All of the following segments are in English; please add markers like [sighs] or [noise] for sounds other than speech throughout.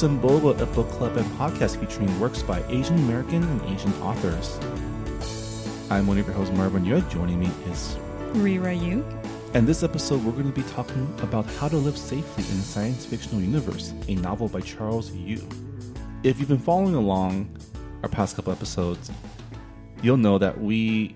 Books and Boba, a book club and podcast featuring works by Asian American and Asian authors. I'm one of your hosts, Marvin Yueh. Joining me is Reera Yoo. And this episode, we're going to be talking about how to live safely in a science fictional universe, a novel by Charles Yu. If you've been following along our past couple episodes, you'll know that we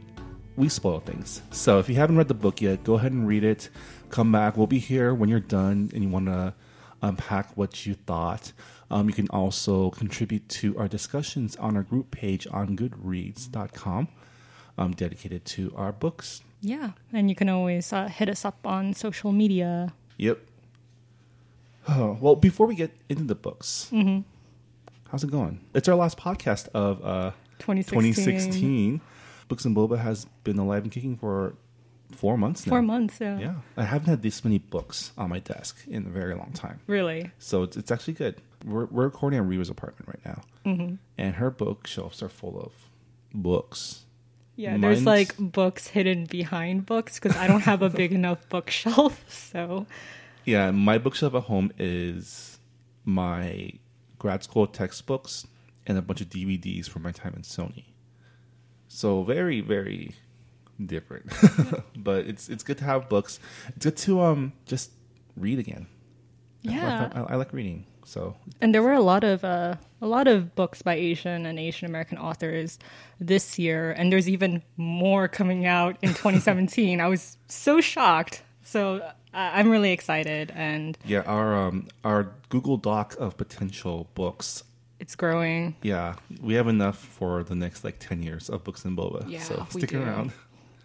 we spoil things. So if you haven't read the book yet, go ahead and read it. Come back. We'll be here when you're done and you want to unpack what you thought. Um, you can also contribute to our discussions on our group page on goodreads.com, um, dedicated to our books. Yeah, and you can always uh, hit us up on social media. Yep. Oh, [sighs] well, before we get into the books, Mm-hmm. how's it going? It's our last podcast of uh, 2016. 2016. Books and Boba has been alive and kicking for four months now. Four months, yeah. Yeah, I haven't had this many books on my desk in a very long time. Really? So it's, it's actually good. We're, we're recording at Reva's apartment right now, Mm-hmm. and her bookshelves are full of books. Yeah, there's like books hidden behind books because I don't have a big [laughs] enough bookshelf. So, Yeah, my bookshelf at home is my grad school textbooks and a bunch of DVDs from my time in Sony. So very, very different. [laughs] but it's it's good to have books. It's good to um just read again. Yeah. I, I, I like reading. So And there were a lot of uh, a lot of books by Asian and Asian American authors this year, and there's even more coming out in [laughs] 2017. I was so shocked. So uh, I'm really excited, and yeah, our um our Google Doc of potential books. it's growing. Yeah, we have enough for the next like ten years of books and boba. Yeah, so we stick do. around.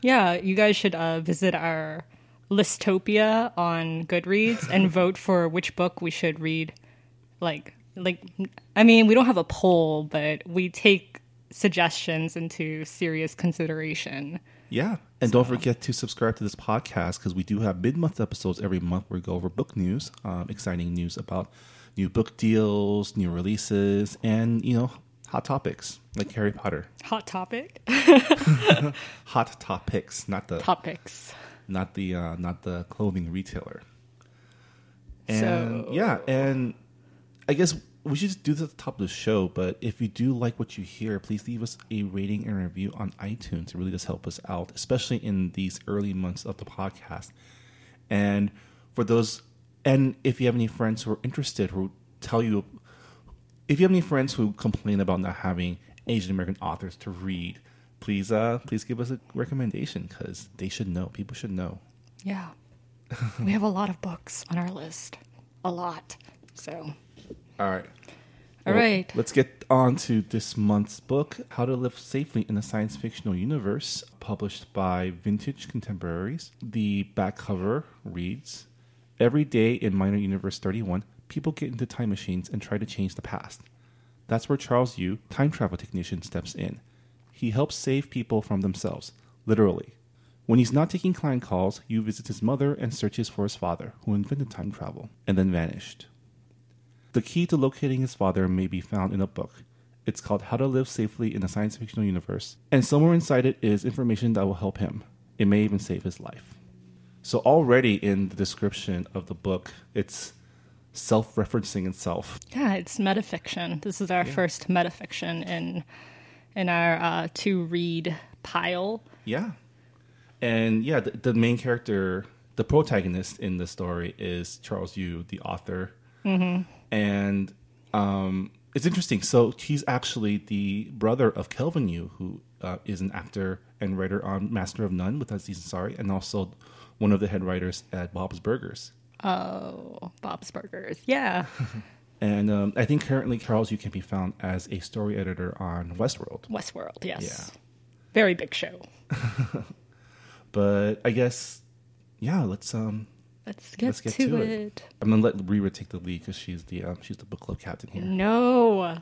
Yeah, you guys should uh, visit our Listopia on Goodreads and [laughs] vote for which book we should read. Like, like, I mean, we don't have a poll, but we take suggestions into serious consideration. Yeah. And don't forget to subscribe to this podcast because we do have mid month episodes every month where we go over book news, um, exciting news about new book deals, new releases, and, you know, hot topics like Harry Potter. Hot topic [laughs] Hot topics, not the topics. not the uh, not the clothing retailer. And So- yeah, and I guess we should just do this at the top of the show. But if you do like what you hear, please leave us a rating and review on iTunes. It really does help us out, especially in these early months of the podcast. And for those, and if you have any friends who are interested, who tell you, if you have any friends who complain about not having Asian American authors to read, please, uh, please give us a recommendation because they should know. People should know. Yeah. we have a lot of books on our list. A lot. So, All right. all Well, right. Let's get on to this month's book, How to Live Safely in a Science Fictional Universe, published by Vintage Contemporaries. The back cover reads Every day in Minor Universe 31, people get into time machines and try to change the past. That's where Charles Yu, time travel technician, steps in. He helps save people from themselves, literally. When he's not taking client calls, Yu visits his mother and searches for his father, who invented time travel, and then vanished. The key to locating his father may be found in a book. It's called How to Live Safely in a Science Fictional Universe, and somewhere inside it is information that will help him. It may even save his life. So, already in the description of the book, it's self referencing itself. Yeah, it's metafiction. This is our first metafiction in in our uh, to read pile. Yeah. And yeah, the, the main character, the protagonist in the story is Charles Yu, the author. Mm-hmm. And um, it's interesting. So he's actually the brother of Kelvin Yu, who uh, is an actor and writer on Master of None with Aziz Ansari, and also one of the head writers at Bob's Burgers. Oh, Bob's Burgers. Yeah. [laughs] And um, I think currently Charles Yu can be found as a story editor on Westworld. Westworld, yes. Yeah. Very big show. [laughs] But I guess, yeah, let's um, Let's get, Let's get to, to it. it. I'm gonna let Reera take the lead because she's the um, she's the book club captain here. No.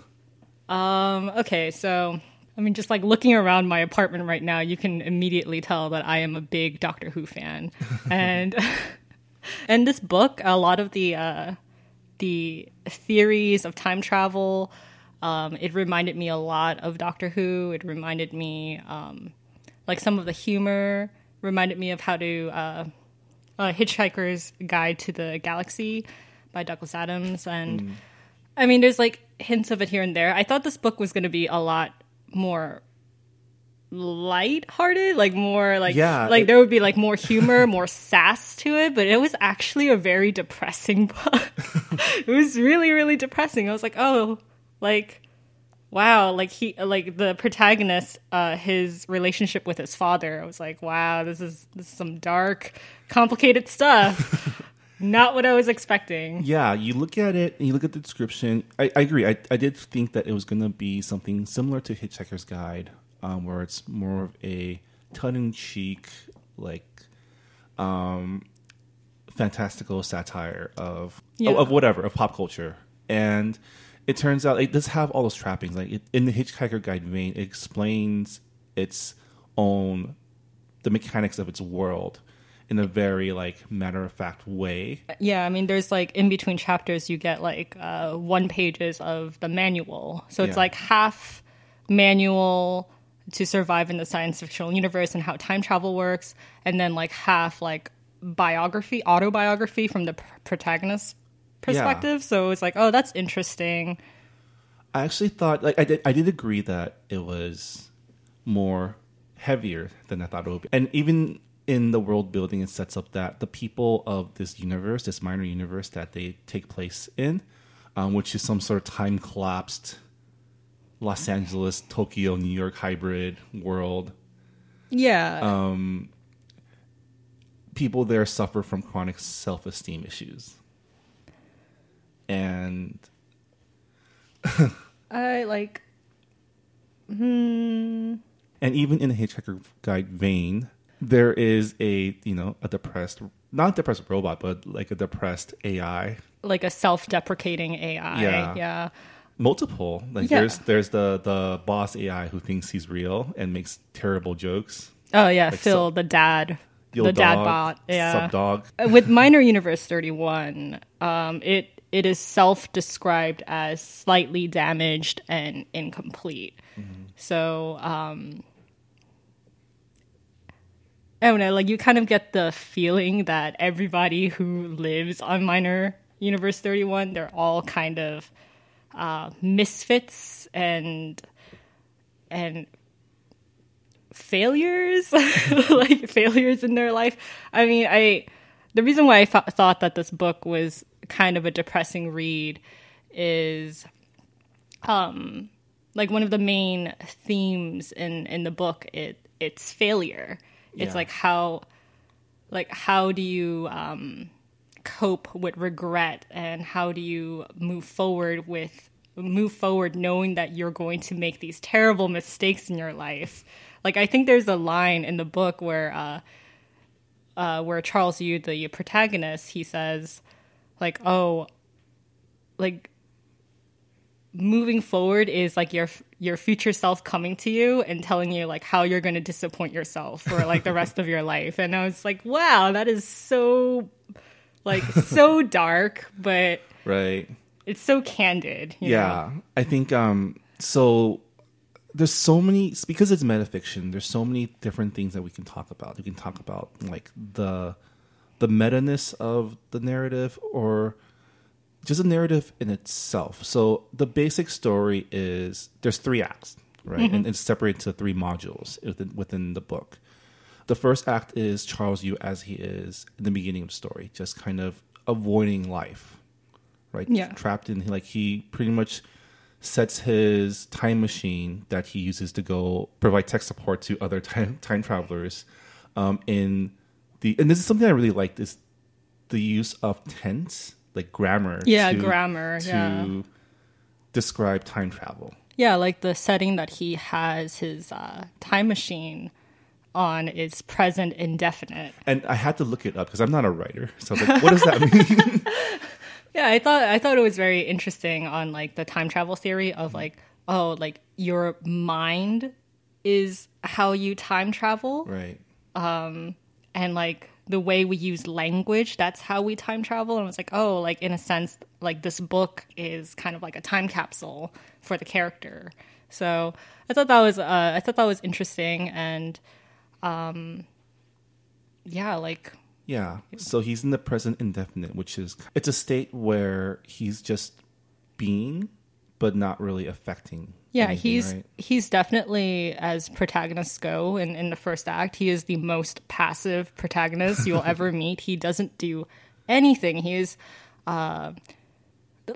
[laughs] um, okay, so I mean just like looking around my apartment right now, you can immediately tell that I am a big Doctor Who fan. [laughs] and [laughs] and this book, a lot of the uh the theories of time travel, um, it reminded me a lot of Doctor Who. It reminded me um like some of the humor reminded me of how to uh uh, Hitchhiker's Guide to the Galaxy by Douglas Adams, and I mean, there's like hints of it here and there. I thought this book was going to be a lot more light-hearted, like more like Yeah, like it- there would be like more humor, [laughs] more sass to it, but it was actually a very depressing [laughs] book. it was really really depressing. I was like, "Oh, like wow, like he like the protagonist uh his relationship with his father. I was like, "Wow, this is this is some dark, complicated stuff." [laughs] Not what I was expecting. Yeah, you look at it and you look at the description. I, I agree. I, I did think that it was going to be something similar to Hitchhiker's Guide, um, where it's more of a tongue-in-cheek, like, um, fantastical satire of Yeah. of whatever of pop culture. And it turns out it does have all those trappings. Like it, in the Hitchhiker Guide vein, it explains its own the mechanics of its world in a very like matter of fact way. Yeah, I mean, there's like in between chapters, you get like uh, one pages of the manual. So it's Yeah. like half manual to survive in the science fictional universe and how time travel works, and then like half like biography, autobiography from the pr- protagonist's perspective. So it's like, oh, that's interesting. I actually thought like I did I did agree that it was more heavier than I thought it would be. And even in the world building it sets up that the people of this universe, this minor universe that they take place in, um, which is some sort of time collapsed Los Angeles, Tokyo, New York hybrid world. Yeah, People there suffer from chronic self esteem issues. And [laughs] I like. Hmm. and even in the Hitchhiker Guide vein, there is a you know a depressed, not depressed robot, but like a depressed AI. Like a self-deprecating AI. Yeah. yeah. Multiple like Yeah. there's there's the the boss AI who thinks he's real and makes terrible jokes. Oh yeah, Like Phil, sub- the dad, The, the dad dog, bot. Yeah, sub dog. Uh, with Minor Universe 31, um, it it is self-described as slightly damaged and incomplete. So um, I don't know, like you kind of get the feeling that everybody who lives on Minor Universe 31, they're all kind of uh, misfits and and failures [laughs] like failures in their life i mean i the reason why i th- thought that this book was kind of a depressing read is um like one of the main themes in in the book it it's failure it's Yeah. like how like how do you um cope with regret and how do you move forward with move forward knowing that you're going to make these terrible mistakes in your life like i think there's a line in the book where uh uh where charles yu the protagonist he says like oh like moving forward is like your your future self coming to you and telling you like how you're going to disappoint yourself for like the rest of your life and i was like wow that is so like so [laughs] dark but Right. it's so candid you yeah know? i think um so there's so many because it's metafiction there's so many different things that we can talk about we can talk about like the the meta-ness of the narrative or just a narrative in itself so the basic story is there's three acts right and it's separated into three modules within, within the book the first act is charles yu as he is in the beginning of the story just kind of avoiding life right? Yeah. Trapped in like he pretty much sets his time machine that he uses to go provide tech support to other time time travelers um, in the and this is something I really liked is the use of tense like grammar Yeah, to, grammar, to yeah. describe time travel. Yeah like the setting that he has his uh, time machine on is present indefinite and I had to look it up because I'm not a writer so I was like what does that mean? [laughs] [laughs] Yeah, I thought I thought it was very interesting on like the time travel theory Mm-hmm. of like oh like your mind is how you time travel. Right and like the way we use language that's how we time travel and it's like oh like in a sense like this book is kind of like a time capsule for the character so i thought that was uh, i thought that was interesting and um yeah like Yeah. So he's in the present indefinite, which is it's a state where he's just being, but not really affecting. Yeah, anything, he's right? he's definitely as protagonists go in, in the first act, he is the most passive protagonist you'll [laughs] ever meet. He doesn't do anything. He is uh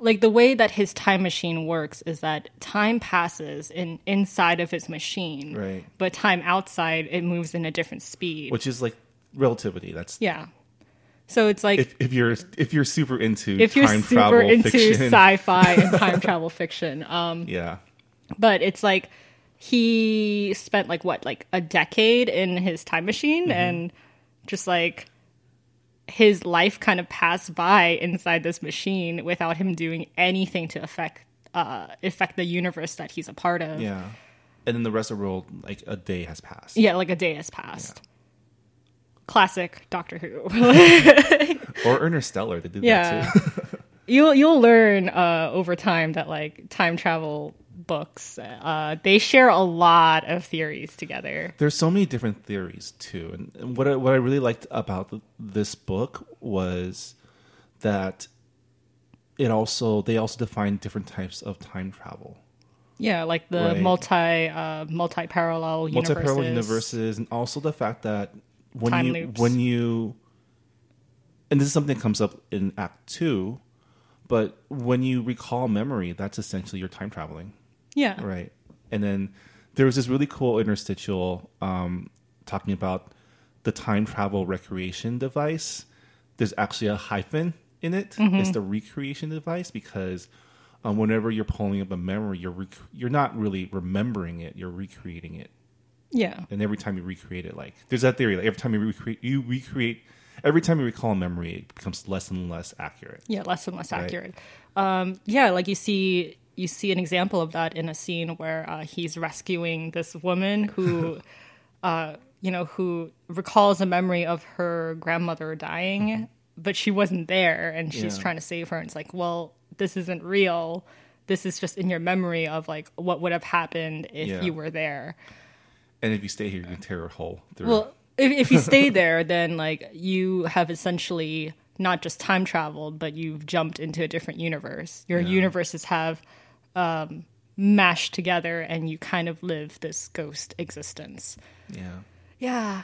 like the way that his time machine works is that time passes in inside of his machine. Right. But time outside it moves in a different speed. which is like relativity. That's yeah. So it's like if, if you're if you're super into if you're super into fiction. sci-fi and time [laughs] travel fiction. Um yeah. But it's like he spent like what like a decade in his time machine Mm-hmm. and just like his life kind of passed by inside this machine without him doing anything to affect uh affect the universe that he's a part of Yeah. And then the rest of the world, like a day has passed. Yeah, like a day has passed classic doctor who [laughs] Or [laughs] Interstellar, they did Yeah. that too. [laughs] you'll you'll learn uh, over time that like time travel books uh, they share a lot of theories together. There's so many different theories too, and, what I, what I really liked about th- this book was that it also they also define different types of time travel, Yeah, like the Right. multi uh, multi parallel universes. multi-parallel universes, and also the fact that when Time you loops. when you and this is something that comes up in Act Two, but when you recall memory, that's essentially your time traveling. Yeah, Right. And then there was this really cool interstitial um, talking about the time travel recreation device. There's actually a hyphen in it. It's the recreation device because um, whenever you're pulling up a memory, you're rec- you're not really remembering it. You're recreating it. yeah, And every time you recreate it, like there's that theory, like every time you recreate, you recreate. Every time you recall a memory, it becomes less and less accurate. yeah, less and less Right. accurate. Um, yeah, like you see you see an example of that in a scene where uh, he's rescuing this woman who. [laughs] uh, you know, who recalls a memory of her grandmother dying, but she wasn't there and she's Yeah. trying to save her. And it's like, well, this isn't real. This is just in your memory of like what would have happened if Yeah. you were there. And if you stay here, you can tear a hole through. Well, if, if you stay there, [laughs] then like you have essentially not just time traveled, but you've jumped into a different universe. Your universes have um, mashed together, and you kind of live this ghost existence. yeah. Yeah.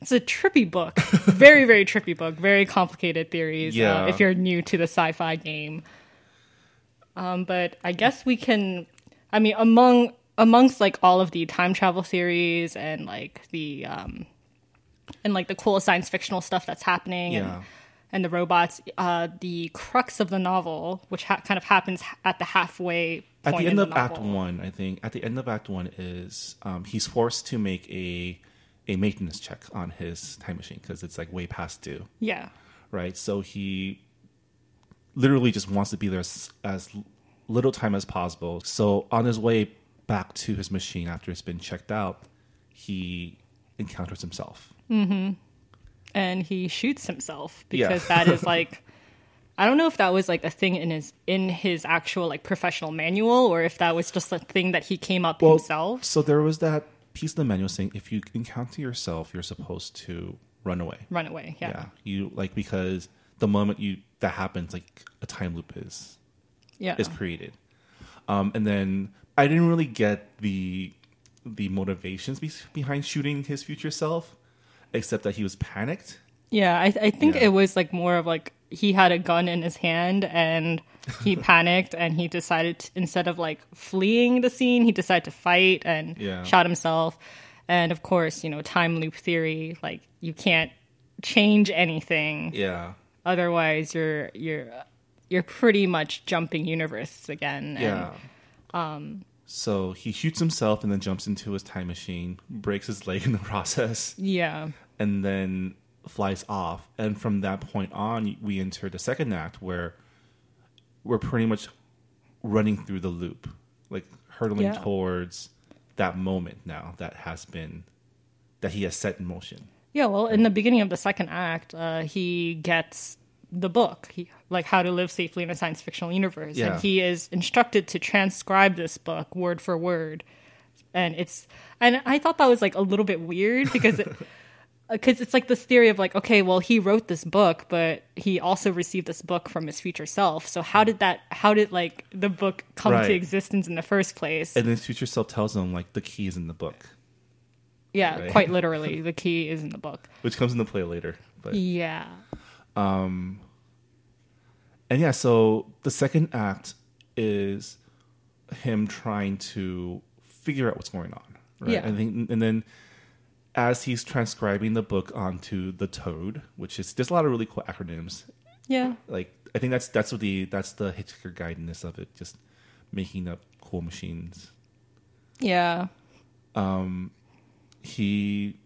It's a trippy book. [laughs] very, very trippy book. Very complicated theories. Yeah. Uh, if you're new to the sci-fi game. Um, but I guess we can. I mean, among amongst like all of the time travel theories and like the um, and like the cool science fictional stuff that's happening Yeah. and, and the robots, uh, the crux of the novel, which ha- kind of happens at the halfway at the end of act one i think at the end of act one is um, he's forced to make a a maintenance check on his time machine because it's like way past due. Yeah. right? So he literally just wants to be there as, as little time as possible. So on his way back to his machine after it's been checked out he encounters himself and he shoots himself Yeah. because that is like [laughs] I don't know if that was like a thing in his in his actual like professional manual or if that was just a thing that he came up himself. so there was that piece of the manual saying if you encounter yourself you're supposed to run away Run away. Yeah. yeah you like because the moment you that happens like a time loop is Yeah. is created um and then i didn't really get the the motivations be- behind shooting his future self except that he was panicked Yeah, I, I think Yeah. it was like more of like he had a gun in his hand and he [laughs] panicked and he decided to, instead of like fleeing the scene, he decided to fight and Yeah. shot himself. And of course, you know, time loop theory, like you can't change anything. yeah Otherwise, you're you're you're pretty much jumping universes again. and- yeah um so he shoots himself and then jumps into his time machine breaks his leg in the [laughs] process yeah. And then flies off. And from that point on, we enter the second act where we're pretty much running through the loop, like hurtling Yeah. towards that moment now that has been that he has set in motion. Yeah, well, in the beginning of the second act, uh, he gets the book, he, like How to Live Safely in a Science Fictional Universe, Yeah. and he is instructed to transcribe this book word for word. And it's, and I thought that was like a little bit weird because it, [laughs] Uh, because it's like this theory of like okay well he wrote this book but he also received this book from his future self so how did that how did like the book come Right. to existence in the first place And his future self tells him like the key is in the book, yeah right. quite [laughs] literally the key is in the book which comes into play later. But yeah um, and yeah, so the second act is him trying to figure out what's going on. Right? Yeah. I think, and then as he's transcribing the book onto the Toad, which is there's a lot of really cool acronyms. yeah Like I think that's that's what the that's the Hitchhiker guidance of it, just making up cool machines. yeah he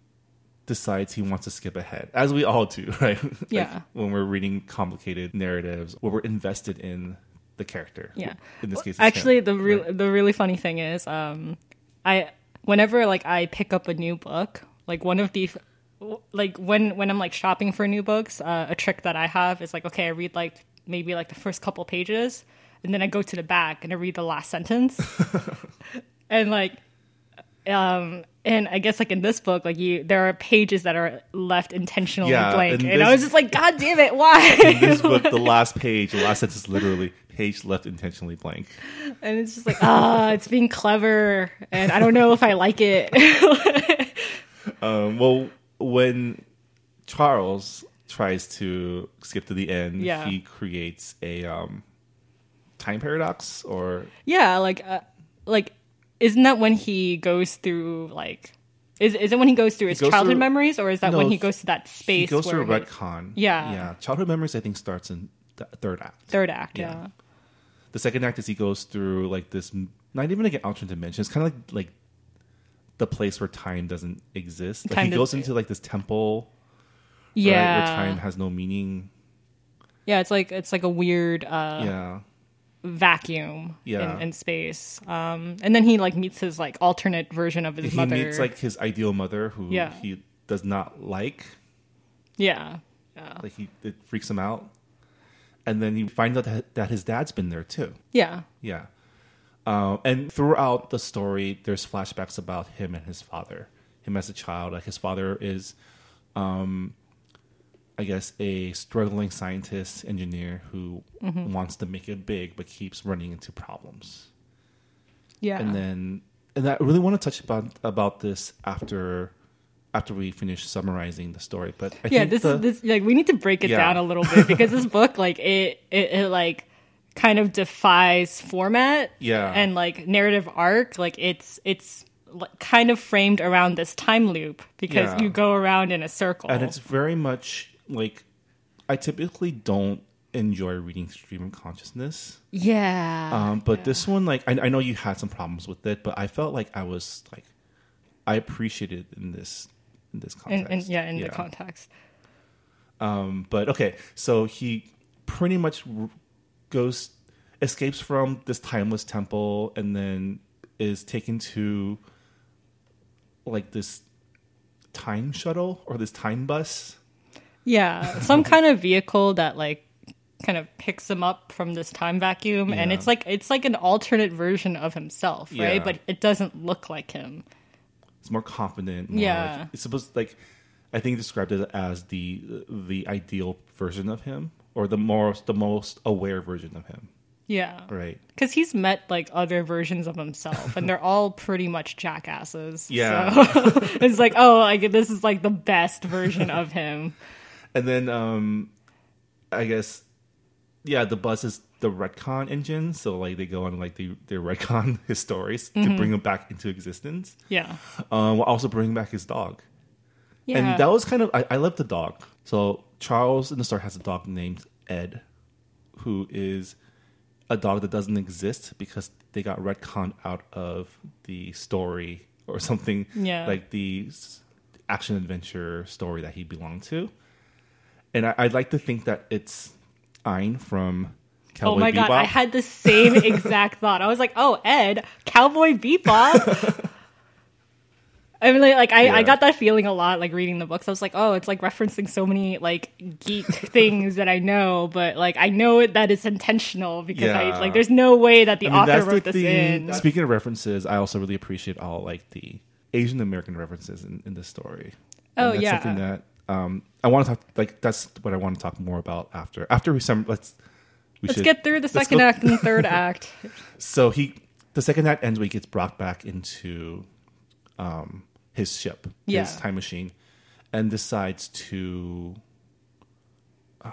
decides he wants to skip ahead, as we all do, [laughs] right? Like, Yeah. when we're reading complicated narratives, where we're invested in the character. Yeah. In this case, actually him, the real right? the really funny thing is um i whenever like i pick up a new book like one of the like when when i'm like shopping for new books uh, a trick that i have is like okay i read like maybe like the first couple pages and then i go to the back and i read the last sentence. [laughs] And like um and i guess like in this book like you there are pages that are left intentionally Yeah, blank. in and i was just like god damn it why? In this book, the last page, the last sentence is literally page left intentionally blank. and it's just like ah it's being clever and i don't know if i like it [laughs] Um, well, when Charles tries to skip to the end, Yeah. he creates a um, time paradox, or yeah like uh, like isn't that when he goes through like is, is it when he goes through his goes childhood through- meugh or is that No, when he goes to that space he goes through retcon. Yeah. yeah. Childhood memories, I think, starts in the third act. third act yeah. Yeah. the second act is he goes through like this not even like an alternate dimension it's kind of like like the place where time doesn't exist. Like Time he goes into like this temple yeah right, where time has no meaning. Yeah it's like it's like a weird uh yeah. vacuum Yeah. in, in space. Um and then he like meets his like alternate version of his he mother. He meets like his ideal mother who Yeah. he does not like. Yeah. Yeah. Like he it freaks him out. And then he finds out that, that his dad's been there too. Yeah. Yeah. Um, and throughout the story, there's flashbacks about him and his father. Him as a child. Like his father is, um, I guess, a struggling scientist, engineer who wants to make it big but keeps running into problems. yeah And then, and I really want to touch about about this after after we finish summarizing the story. But I yeah think this the, is this like we need to break it Yeah. down a little bit because this book like it, it it like kind of defies format Yeah. and like narrative arc like it's it's kind of framed around this time loop because Yeah. you go around in a circle and it's very much like I typically don't enjoy reading stream of consciousness. yeah Um, but this one, like, I, I know you had some problems with it, but I felt like I was like, I appreciated it in this in this context. in, yeah in the context Um, but okay, so he pretty much goes, escapes from this timeless temple, and then is taken to like this time shuttle or this time bus. yeah some kind of vehicle that like kind of picks him up from this time vacuum and it's like it's like an alternate version of himself right Yeah. but it doesn't look like him It's more confident. More Yeah. like, it's supposed to, like I think he described it as the the ideal version of him or the most the most aware version of him. yeah Right. because he's met like other versions of himself and they're all pretty much jackasses Yeah. so [laughs] it's like oh like this is like the best version of him [laughs] And then um I guess yeah, the bus is the retcon engine, so like they go on like the they retcon [laughs] his stories Mm-hmm. to bring him back into existence. yeah Um, while also bringing back his dog. yeah And that was kind of I, I love the dog. So Charles in the start has a dog named Ed, who is a dog that doesn't exist because they got retconned out of the story or [laughs] something Yeah. like the action adventure story that he belonged to. And I, I'd like to think that it's Ein from oh Cowboy oh my god i had the same [laughs] exact thought i was like oh ed cowboy bebop [laughs] I mean, like, I, I got that feeling a lot, like reading the books. I was like, oh, it's like referencing so many like geek [laughs] things that I know, but like I know it that it's intentional because Yeah. I like there's no way that the I mean, author that's the wrote this thing- in. Speaking of references, I also really appreciate all like the Asian American references in, in this story. Oh, that's yeah. something that um, I want to talk. Like that's what I want to talk more about after. After we some let's we Let's should get through the second act and the third [laughs] act. So he the second act ends when he gets brought back into um, his ship, Yeah. his time machine, and decides to. Uh,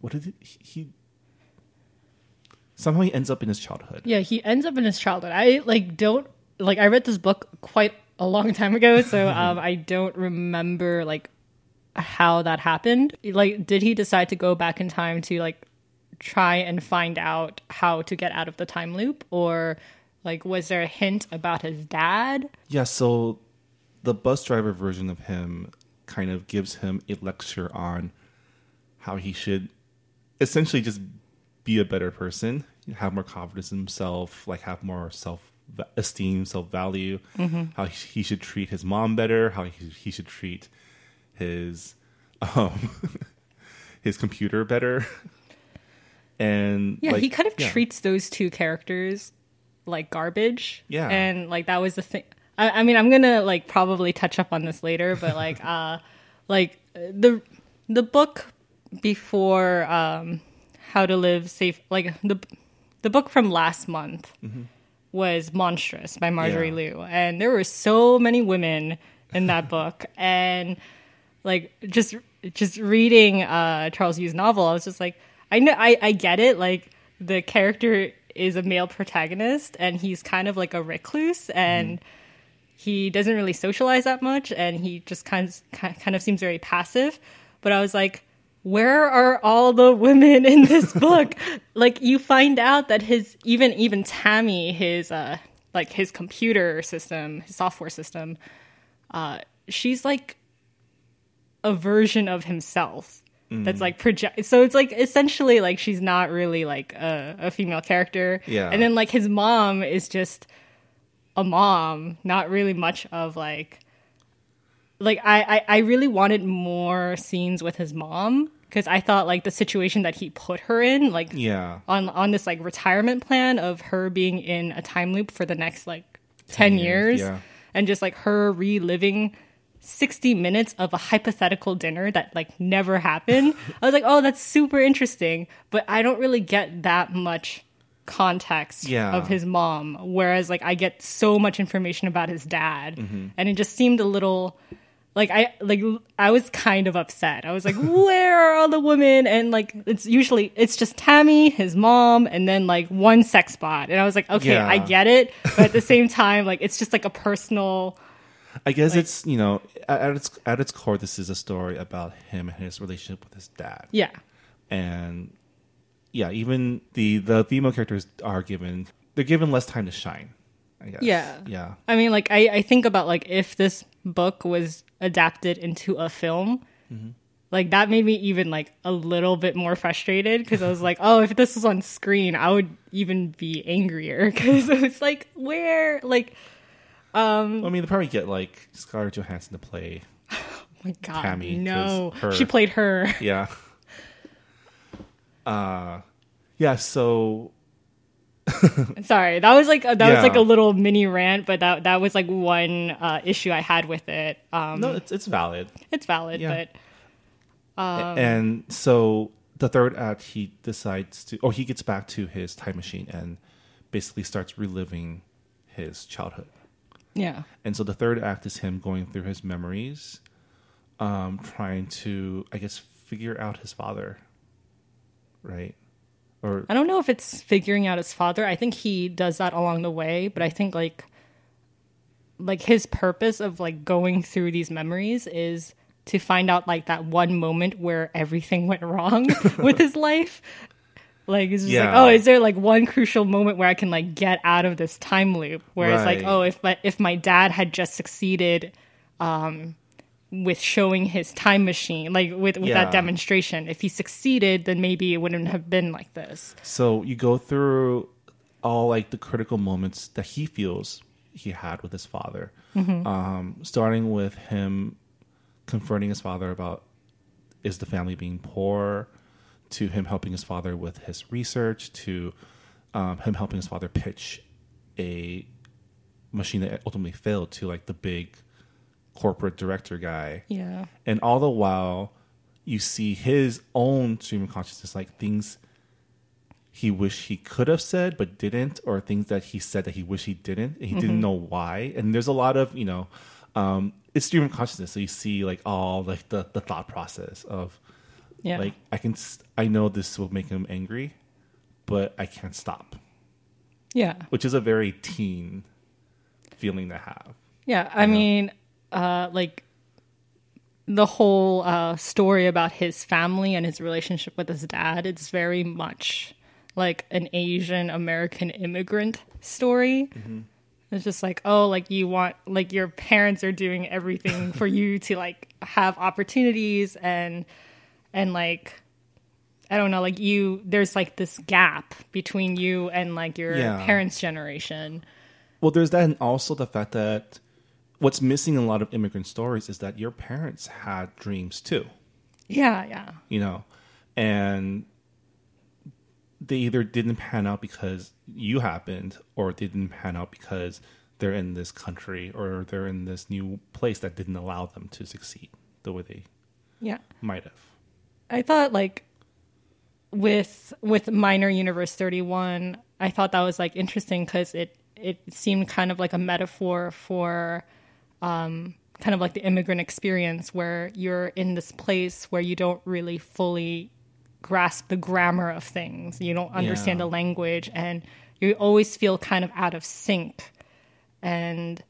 what did it, he, he? Somehow he ends up in his childhood. Yeah, he ends up in his childhood. I like don't like I read this book quite a long time ago, [laughs] so um I don't remember like how that happened. Like did he decide to go back in time to like try and find out how to get out of the time loop or like was there a hint about his dad? Yeah, so the bus driver version of him kind of gives him a lecture on how he should essentially just be a better person, have more confidence in himself, like have more self esteem, self value, how he should treat his mom better, how he, he should treat his um [laughs] his computer better. And Yeah, like, he kind of yeah. treats those two characters like garbage. Yeah. and like that was the thing. I, I mean, I'm gonna like probably touch up on this later, but [laughs] like, uh, like the the book before um, How to Live Safe, like the the book from last month was Monstress by Marjorie Mm-hmm. Yeah. Liu, and there were so many women in that [laughs] book, and like just just reading uh Charles Yu's novel, I was just like, I know I, I get it. Like the character is a male protagonist and he's kind of like a recluse and he doesn't really socialize that much and he just kind of kind of seems very passive. But I was like, where are all the women in this [laughs] book? like you find out that his even even Tammy, his uh like his computer system, his software system, uh, she's like a version of himself that's like project so it's like essentially like she's not really like a, a female character Yeah. and then like his mom is just a mom not really much of like like i i, I really wanted more scenes with his mom because i thought like the situation that he put her in like Yeah. on on this like retirement plan of her being in a time loop for the next like 10, years, years, yeah. and just like her reliving 60 minutes of a hypothetical dinner that like never happened [laughs] i was like oh that's super interesting but i don't really get that much context Yeah. of his mom whereas like i get so much information about his dad Mm-hmm. and it just seemed a little like I like I was kind of upset. I was like, [laughs] where are all the women? And like it's usually it's just Tammy, his mom, and then like one sex bot. And I was like, okay, Yeah. I get it, but at the [laughs] same time, like it's just like a personal. I guess it's you know at its at its core, this is a story about him and his relationship with his dad, Yeah, and yeah, even the the female characters are given they're given less time to shine. I guess. Yeah. yeah, I mean, like I I think about like if this book was adapted into a film. Like that made me even like a little bit more frustrated because I was like, oh, if this was on screen, I would even be angrier [laughs] because it was like, where, like, um I mean, they probably get like Scarlett Johansson to play. [laughs] oh my god, Tammy, no, her- she played her. Yeah. [laughs] Uh, yeah. So [laughs] Sorry, that was like a, that was like a little mini rant, but that that was like one uh, issue I had with it. Um, no, it's it's valid. it's valid, Yeah. but um, and so the third act, he decides to, or he gets back to his time machine and basically starts reliving his childhood. yeah, And so the third act is him going through his memories, um, trying to, I guess, figure out his father, right? Or I don't know if it's figuring out his father. I think he does that along the way, but I think like like his purpose of like going through these memories is to find out like that one moment where everything went wrong [laughs] with his life. Like it's just like, oh, is there like one crucial moment where I can like get out of this time loop? Where it's like, oh, if my if my dad had just succeeded um with showing his time machine, like with, with Yeah. that demonstration, if he succeeded, then maybe it wouldn't have been like this. so you go through all like the critical moments that he feels he had with his father, um, starting with him confronting his father about is the family being poor, to him helping his father with his research, to um, him helping his father pitch a machine that ultimately failed to like the big corporate director guy. Yeah. And all the while, you see his own stream of consciousness, like things he wish he could have said but didn't, or things that he said that he wish he didn't, and he didn't know why. And there's a lot of you know, um, it's stream of consciousness, so you see like all like the the thought process of Yeah. like I can st- I know this will make him angry, but I can't stop, yeah. which is a very teen feeling to have. Yeah, I mean, uh, like the whole uh, story about his family and his relationship with his dad. It's very much like an Asian American immigrant story. It's just like, oh, like you want, like your parents are doing everything [laughs] for you to like have opportunities and and like I don't know, like you. There's like this gap between you and like your Yeah. parents' generation. Well, there's that, and also the fact that what's missing in a lot of immigrant stories is that your parents had dreams too, Yeah, yeah, you know, and they either didn't pan out because you happened, or they didn't pan out because they're in this country or they're in this new place that didn't allow them to succeed the way they yeah. might have. I thought like with with minor universe 31 i thought that was like interesting because it it seemed kind of like a metaphor for um kind of like the immigrant experience where you're in this place where you don't really fully grasp the grammar of things you don't understand Yeah. the language and you always feel kind of out of sync and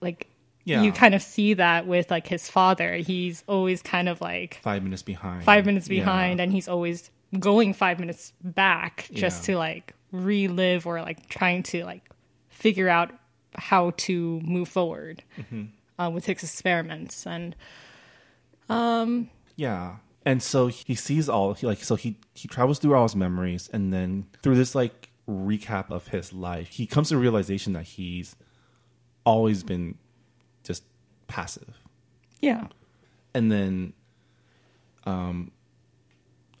like Yeah. you kind of see that with like his father he's always kind of like Five minutes behind. five minutes Yeah. behind and he's always going five minutes back just Yeah. to like relive or like trying to like figure out how to move forward Mm-hmm. uh, with his experiments and um Yeah. And so he sees all he like so he he travels through all his memories and then through this like recap of his life, he comes to realization that he's always been just passive. yeah And then um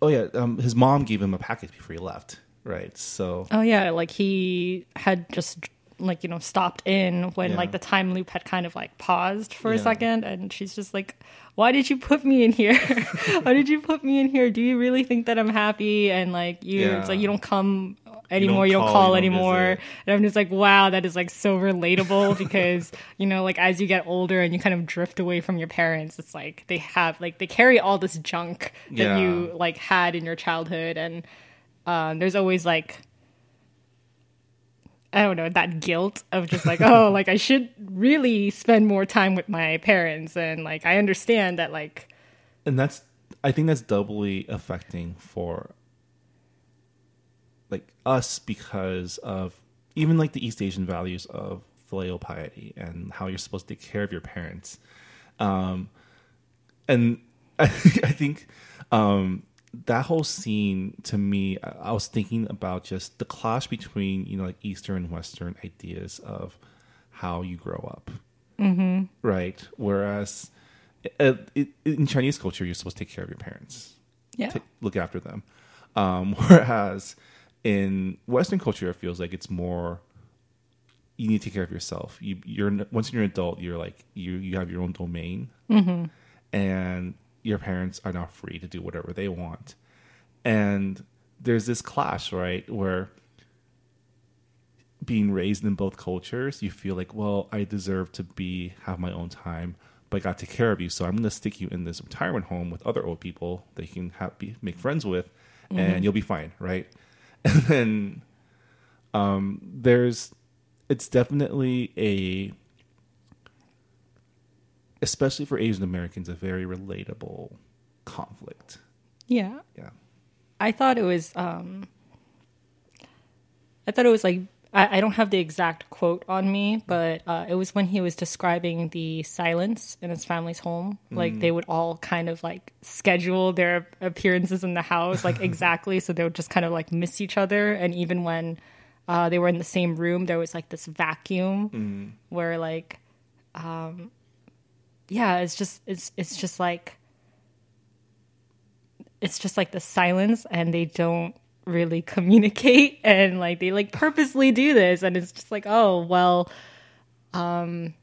oh yeah, um his mom gave him a package before he left, right? So oh yeah like he had just like you know stopped in when Yeah. like the time loop had kind of like paused for a second. And she's just like why did you put me in here? [laughs] Why did you put me in here? Do you really think that i'm happy? And like you it's like you don't come anymore. You don't, call, call, you don't anymore. visit. and i'm just like wow that is like so relatable. [laughs] Because you know like as you get older and you kind of drift away from your parents it's like they have like they carry all this junk that Yeah. you like had in your childhood. And um, there's always like I don't know, that guilt of just like, oh, like I should really spend more time with my parents. And like, I understand that, like, and that's I think that's doubly affecting for like us because of even like the East Asian values of filial piety and how you're supposed to take care of your parents. Um, and I, [laughs] I think um, that whole scene to me, I, I was thinking about just the clash between you know like Eastern and Western ideas of how you grow up, mm-hmm. right? Whereas uh, it, in Chinese culture, you're supposed to take care of your parents, yeah, look after them. Um, [laughs] whereas in Western culture, it feels like it's more you need to take care of yourself. You, you're once you're an adult, you're like you you have your own domain, and your parents are now free to do whatever they want. And there's this clash, right, where being raised in both cultures, you feel like, well, I deserve to be have my own time, but I got to take care of you, so I'm going to stick you in this retirement home with other old people that you can have, be, make friends with, and you'll be fine, right? [laughs] And then um, there's, it's definitely a, especially for Asian Americans, a very relatable conflict. yeah. Yeah. I thought it was, um, I thought it was like, I, I don't have the exact quote on me, but uh, it was when he was describing the silence in his family's home. Like they would all kind of like schedule their appearances in the house like [laughs] exactly, so they would just kind of like miss each other. And even when uh, they were in the same room, there was like this vacuum where like, um, yeah, it's just it's it's just like it's just like the silence and they don't really [laughs] communicate and like they like purposely do this and it's just like oh well um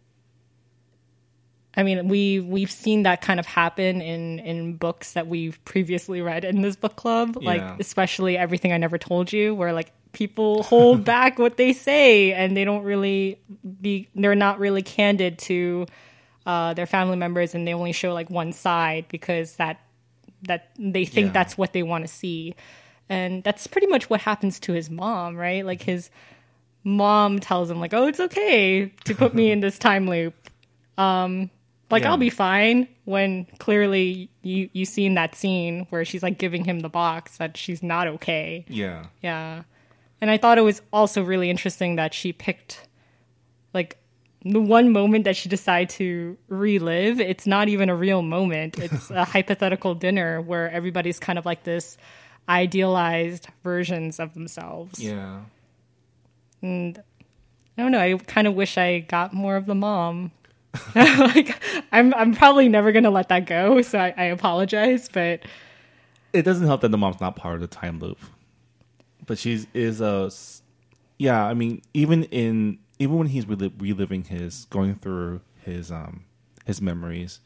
I mean, we we've seen that kind of happen in in books that we've previously read in this book club, like especially everything I never told you, where like people hold [laughs] back what they say and they don't really be they're not really candid to uh, their family members and they only show like one side because that that they think Yeah. that's what they want to see, and that's pretty much what happens to his mom, right? Like his mom tells him like, "Oh, it's okay to put me in this [laughs] time loop." Um, like Yeah. I'll be fine. When clearly you you seen that scene where she's like giving him the box that she's not okay. Yeah. Yeah, and I thought it was also really interesting that she picked like the one moment that she decided to relive. It's not even a real moment. [laughs] It's a hypothetical dinner where everybody's kind of like this idealized versions of themselves. Yeah. And I don't know. I kind of wish I got more of the mom. [laughs] like I'm, I'm probably never gonna let that go. So I, I apologize, but It doesn't help that the mom's not part of the time loop, but she's is a Yeah, I mean, even in even when he's reli- reliving his going through his um his memories,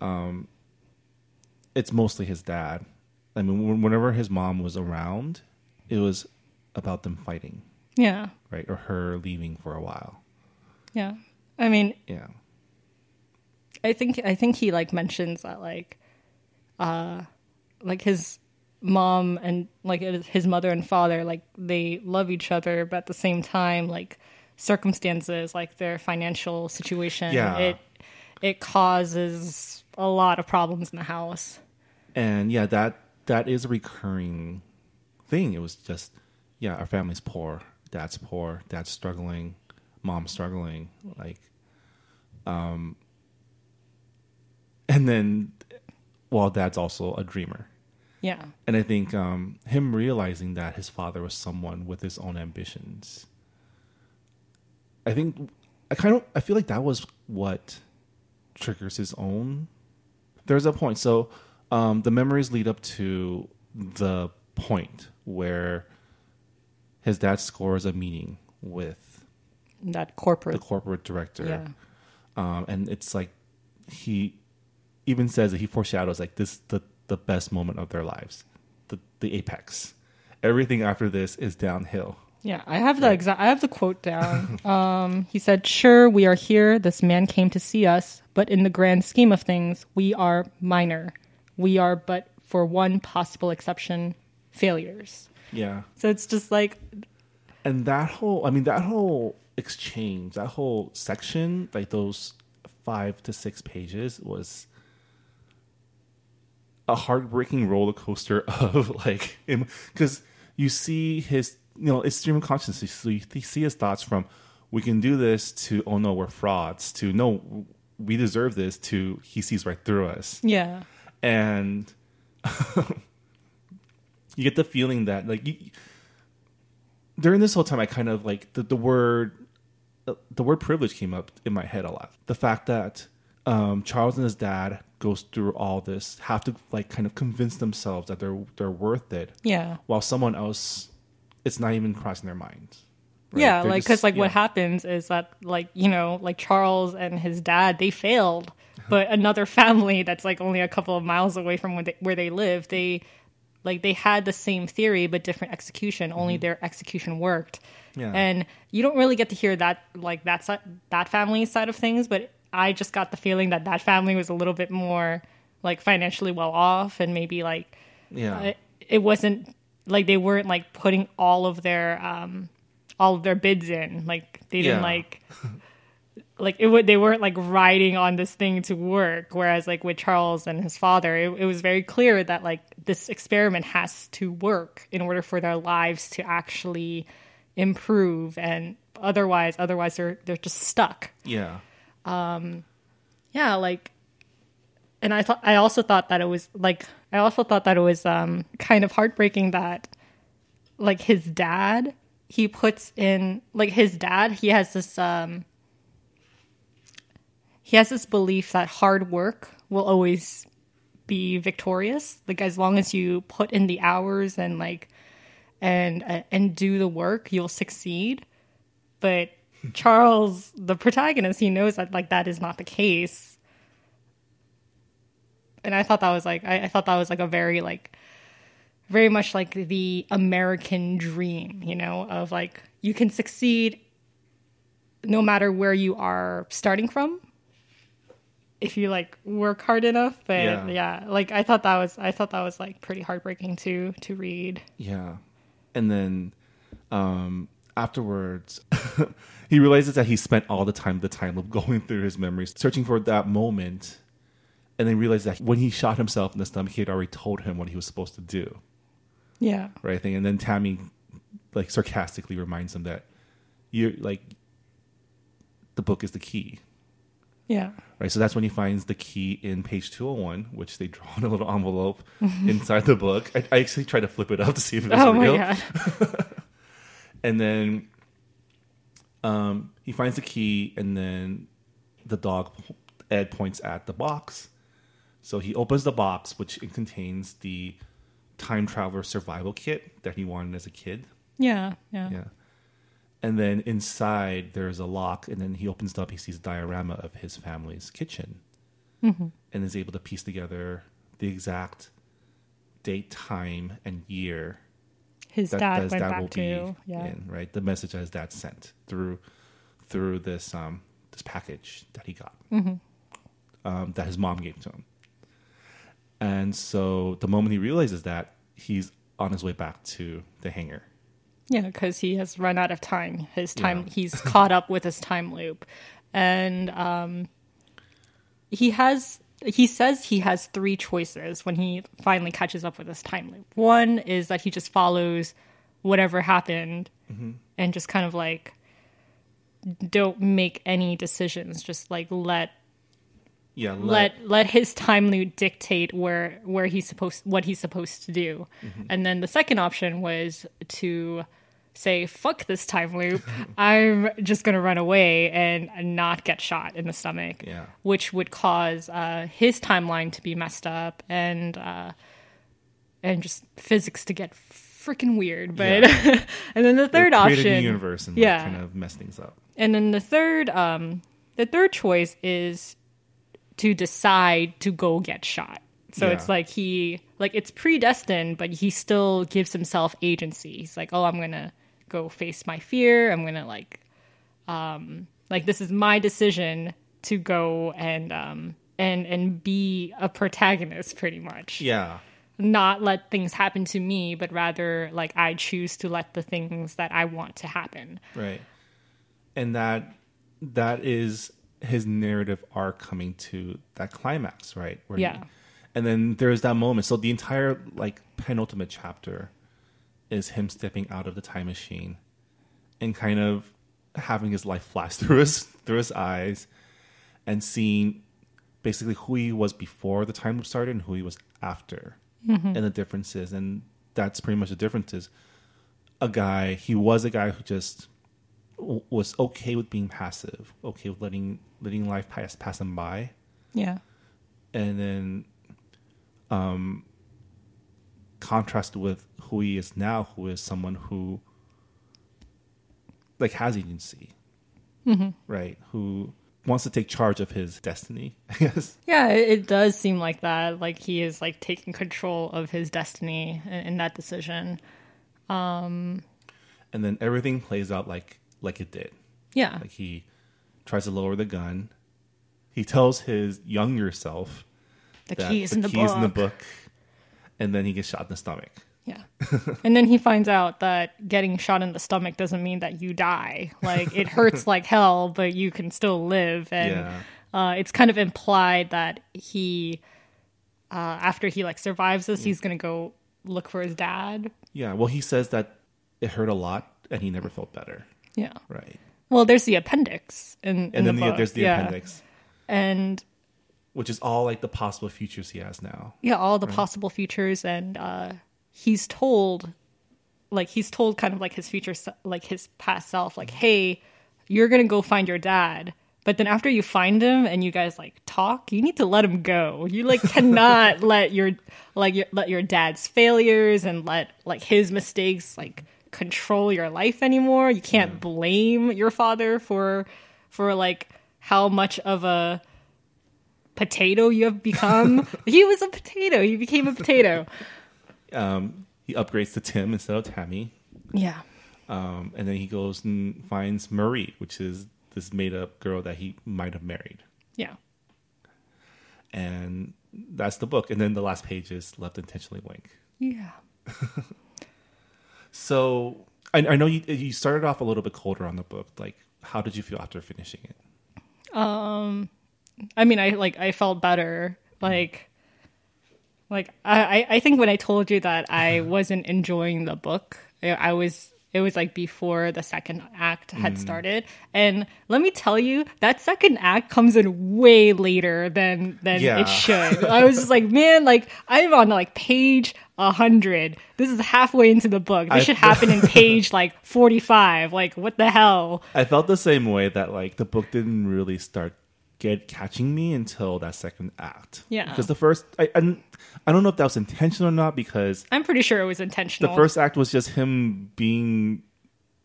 um, it's mostly his dad. I mean, when- whenever his mom was around, it was about them fighting, yeah, right, or her leaving for a while. yeah. I mean, Yeah, I think I think he like mentions that like uh like his mom and like his mother and father like they love each other but at the same time like circumstances like their financial situation Yeah. it it causes a lot of problems in the house and yeah, that that is a recurring thing. It was just yeah, our family's poor, dad's poor, dad's struggling, mom's struggling, like, um, and then, well, dad's also a dreamer, yeah and I think um, him realizing that his father was someone with his own ambitions. I think I kind of I feel like that was what triggers his own. There's a point. So um, the memories lead up to the point where his dad scores a meeting with that corporate the corporate director, yeah um, and it's like he even says that he foreshadows like this the the best moment of their lives, the the apex. Everything after this is downhill. Yeah, I have the exact. I have the quote down. [laughs] um, he said, "Sure, we are here. This man came to see us, but in the grand scheme of things, we are minor. We are, but for one possible exception, failures." Yeah. So it's just like, and that whole i mean that whole exchange that whole section like those five to six pages was a heartbreaking roller coaster [laughs] of like because you see his you know it's stream of consciousness so you, see his thoughts from we can do this to oh no we're frauds to no we deserve this to he sees right through us. Yeah, and [laughs] you get the feeling that like you, during this whole time i kind of like the, the word uh, the word privilege came up in my head a lot. The fact that um, charles and his dad goes through all this have to like kind of convince themselves that they're they're worth it yeah, while someone else it's not even crossing their minds right? yeah. They're Like, because like what happens is that like you know like Charles and his dad they failed, but another family that's like only a couple of miles away from where they, where they live they like they had the same theory but different execution. Only their execution worked. Mm-hmm. Yeah. and you don't really get to hear that like that side that family side of things but i just got the feeling that that family was a little bit more like financially well off and maybe like yeah it, it wasn't like they weren't like putting all of their um all of their bids in. Like they didn't Yeah. like [laughs] like it would they weren't like riding on this thing to work. Whereas like with charles and his father it, it was very clear that like this experiment has to work in order for their lives to actually improve. And otherwise otherwise they're they're just stuck. Yeah. Um yeah like and i thought i also thought that it was like i also thought that it was um kind of heartbreaking that like his dad he puts in like his dad he has this um he has this belief that hard work will always be victorious. Like as long as you put in the hours and like and uh, and do the work you'll succeed. But charles the protagonist he knows that like that is not the case and I thought that was like I, I thought that was like a very like very much like the American dream, you know, of like you can succeed no matter where you are starting from if you like work hard enough but Yeah. yeah. like i thought that was i thought that was like pretty heartbreaking to to read Yeah. And then um, afterwards, [laughs] he realizes that he spent all the time, the time loop going through his memories, searching for that moment. And then realized that when he shot himself in the stomach, he had already told him what he was supposed to do. yeah Right. Thing. And then Tammy, like, sarcastically reminds him that you're like, the book is the key. yeah Right. So that's when he finds the key in page 201, which they draw in a little envelope [laughs] inside the book. I, I actually tried to flip it up to see if it was oh real. my god [laughs] and then um, he finds the key, and then the dog Ed points at the box. So he opens the box, which it contains the time traveler survival kit that he wanted as a kid. yeah yeah Yeah. And then inside there's a lock, and then he opens it up. He sees a diorama of his family's kitchen, and is able to piece together the exact date, time, and year his that, dad that his went dad back will to be yeah in, right? The message that his dad sent through through this um this package that he got um, that his mom gave to him. And so the moment he realizes that, he's on his way back to the hangar. Yeah, because he has run out of time. His time, Yeah. he's [laughs] caught up with his time loop, and um, he has. He says he has three choices when he finally catches up with his time loop. One is that he just follows whatever happened and just kind of like don't make any decisions. Just like let Yeah, let let his time loop dictate where where he's supposed what he's supposed to do and then the second option was to say fuck this time loop [laughs] i'm just going to run away and not get shot in the stomach Yeah. which would cause uh, his timeline to be messed up and uh, and just physics to get freaking weird but [laughs] and then the third option new universe and like, Yeah. kind of mess things up. and then the third um the third choice is to decide to go get shot. So Yeah. it's like he like it's predestined, but he still gives himself agency. He's like, "Oh, I'm going to go face my fear. I'm going to like um like this is my decision to go and um and and be a protagonist pretty much. Yeah, Not let things happen to me, but rather like I choose to let the things that I want to happen. right. And that that is his narrative arc coming to that climax, right? Where he- Yeah. and then there's that moment. So the entire like penultimate chapter is him stepping out of the time machine and kind of having his life flash [laughs] through his through his eyes and seeing basically who he was before the time loop started and who he was after mm-hmm. and the differences and that's pretty much the differences a guy he was a guy who just was okay with being passive okay with letting letting life pass pass him by Yeah. and then um contrast with who he is now who is someone who like has agency right who wants to take charge of his destiny [laughs] i guess Yeah, it, it does seem like that. Like he is like taking control of his destiny in, in that decision. Um and then everything plays out like like it did Yeah, like he tries to lower the gun he tells his younger self the that key is in the key is book. in the book and then he gets shot in the stomach Yeah, [laughs] and then he finds out that getting shot in the stomach doesn't mean that you die. Like it hurts like hell, but you can still live. And Yeah. uh, it's kind of implied that he, uh, after he like survives this, he's gonna go look for his dad. yeah well he says that it hurt a lot and he never felt better Yeah. right. Well, there's the appendix in, in and then the the, there's the yeah. appendix. And which is all like the possible futures he has now. yeah all the possible futures and uh he's told like he's told kind of like his future like his past self like hey you're gonna go find your dad. But then after you find him and you guys like talk you need to let him go. You like [laughs] cannot let your like your, let your dad's failures and let like his mistakes like control your life anymore you can't blame your father for for like how much of a potato you have become. [laughs] he was a potato. He became a potato. [laughs] Um, he upgrades to Tim instead of Tammy. Yeah. Um, and then he goes and finds Marie, which is this made up girl that he might have married. Yeah. And that's the book. And then the last page is left intentionally blank. Yeah. [laughs] So I, I know you, you started off a little bit colder on the book. Like, how did you feel after finishing it? Um, I mean, I like I felt better. Like, like I I- I think when I told you that I [laughs] wasn't enjoying the book, I, I was. It was like before the second act had started, and let me tell you, that second act comes in way later than than Yeah. it should. [laughs] I was just like, man, like I'm on like page hundred. This is halfway into the book. This I- should happen in [laughs] page like forty five. Like, what the hell? I felt the same way that like the book didn't really start get catching me until that second act. Yeah. because the first I, I I don't know if that was intentional or not because I'm pretty sure it was intentional. the first act was just him being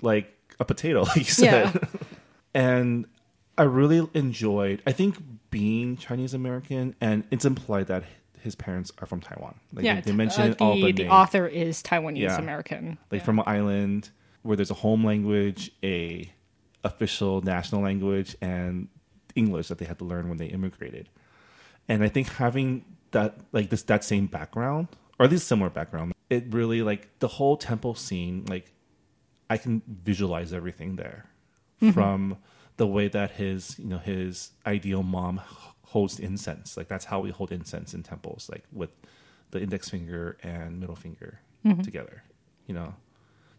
like a potato, [laughs] like you said. Yeah. and I really enjoyed. I think being Chinese American, and it's implied that his parents are from Taiwan. Like yeah, they, they mention uh, it all the, but the author is Taiwanese Yeah. American. like Yeah. from an island where there's a home language, a official national language, and English that they had to learn when they immigrated. And I think having that like this that same background, or at least similar background, it really like the whole temple scene, like I can visualize everything there. From the way that his you know his ideal mom holds incense. Like that's how we hold incense in temples, like with the index finger and middle finger mm-hmm. together. You know,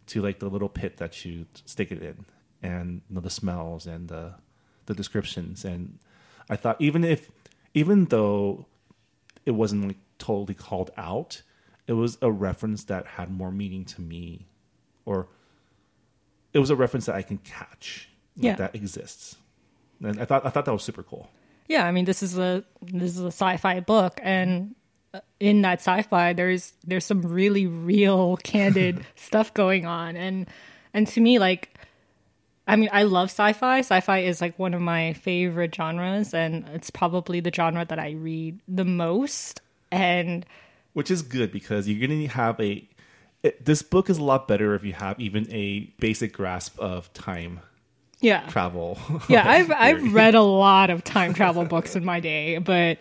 to like the little pit that you stick it in, and you know, the smells and the the descriptions. And I thought even if even though it wasn't like totally called out, it was a reference that had more meaning to me, or it was a reference that I can catch like, Yeah. that exists. And I thought I thought that was super cool. Yeah, I mean, this is a this is a sci-fi book, and uh, in that sci-fi, there's there's some really real, candid [laughs] stuff going on, and and to me, like, I mean, I love sci-fi. Sci-fi is like one of my favorite genres, and it's probably the genre that I read the most. And which is good because you're going to have a it, this book is a lot better if you have even a basic grasp of time yeah, travel [laughs] yeah i've [laughs] i've read a lot of time travel books in my day but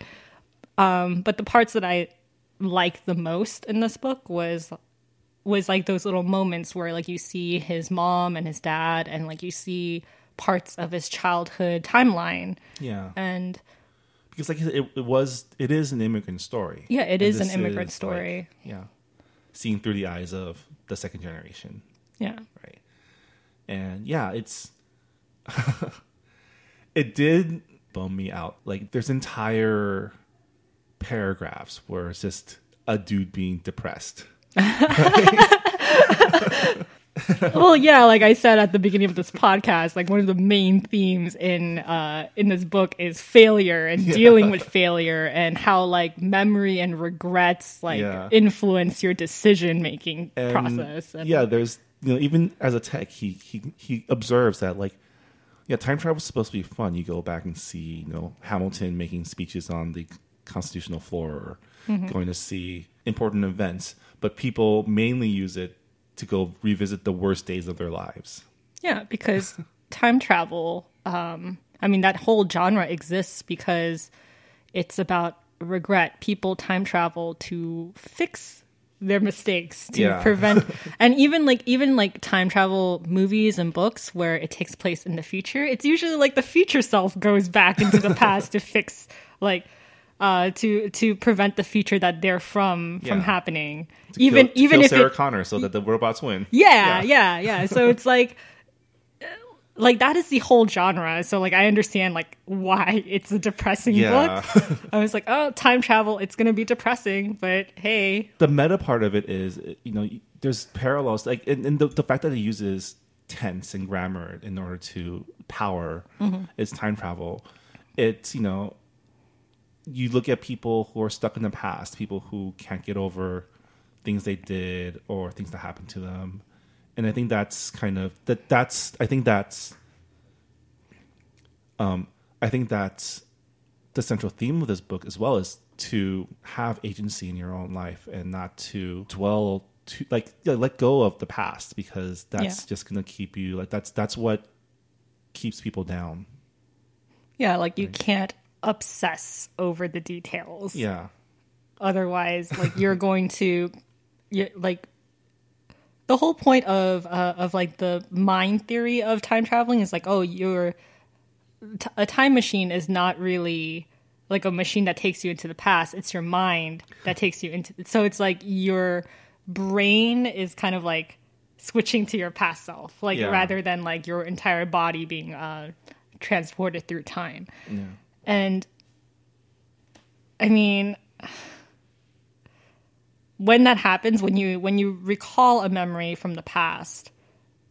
um but the parts that i liked the most in this book was was like those little moments where like you see his mom and his dad and like you see parts of his childhood timeline. Yeah. And because like it, it was it is an immigrant story. Yeah, it is an immigrant is, story. like, yeah. Seen through the eyes of the second generation. Yeah. Right. And yeah it's [laughs] it did bum me out. Like there's entire paragraphs where it's just a dude being depressed. [laughs] Well yeah like i said at the beginning of this podcast like one of the main themes in uh in this book is failure and dealing with failure and how like memory and regrets like Yeah. influence your decision making process and yeah, there's you know even as a tech, he he he observes that like yeah, time travel is supposed to be fun. You go back and see you know Hamilton making speeches on the constitutional floor, or Mm-hmm. going to see important events, but people mainly use it to go revisit the worst days of their lives. Yeah, because [laughs] time travel, um, I mean, that whole genre exists because it's about regret. People time travel to fix their mistakes, to Yeah. prevent, [laughs] and even like even like time travel movies and books where it takes place in the future. It's usually like the future self goes back into the past to fix like. Uh, to to prevent the future that they're from from happening, To even kill, even kill if Sarah it, Connor so that the robots win. yeah, yeah, yeah. So it's like like that is the whole genre. So like I understand like why it's a depressing Yeah. book. [laughs] I was like, oh, time travel, it's gonna be depressing, but hey, the meta part of it is you know there's parallels like and, and the, the fact that it uses tense and grammar in order to power mm-hmm. its time travel it's you know you look at people who are stuck in the past people who can't get over things they did or things that happened to them and i think that's kind of that that's i think that's um i think that's the central theme of this book as well is to have agency in your own life and not to dwell to like let go of the past because that's Yeah. just gonna keep you like that's that's what keeps people down. Yeah, like you can't obsess over the details. Yeah. Otherwise, like you're [laughs] going to, you like. The whole point of uh, of like the mind theory of time traveling is like, oh, you're t- a time machine is not really like a machine that takes you into the past. It's your mind that takes you into. So it's like your brain is kind of like switching to your past self, like Yeah. rather than like your entire body being uh, transported through time. And I mean, when that happens, when you when you recall a memory from the past,